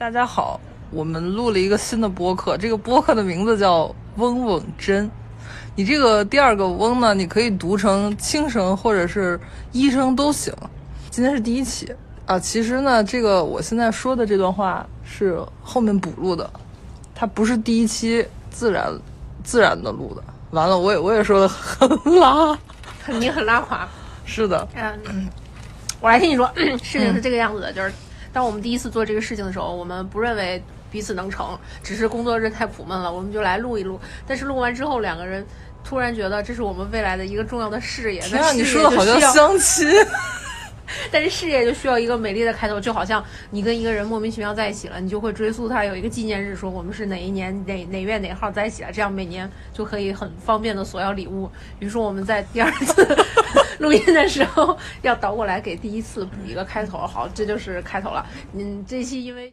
大家好，我们录了一个新的播客，这个播客的名字叫“嗡嗡真”。你这个第二个“嗡”呢，你可以读成轻声或者是医生都行。今天是第一期啊，其实呢，这个我现在说的这段话是后面补录的，它不是第一期自然自然的录的。完了，我也我也说的很拉，你很拉垮。是的，嗯，我来听你说，事情是这个样子的，就是。当我们第一次做这个事情的时候，我们不认为彼此能成，只是工作日太苦闷了，我们就来录一录。但是录完之后，两个人突然觉得这是我们未来的一个重要的事业。那你说的好像相亲。但是事业就需要一个美丽的开头，就好像你跟一个人莫名其妙在一起了，你就会追溯他有一个纪念日，说我们是哪一年哪哪月哪号在一起了，这样每年就可以很方便的索要礼物。比如说我们在第二次。录音的时候要倒过来给第一次补一个开头，好，这就是开头了。嗯，这期因为。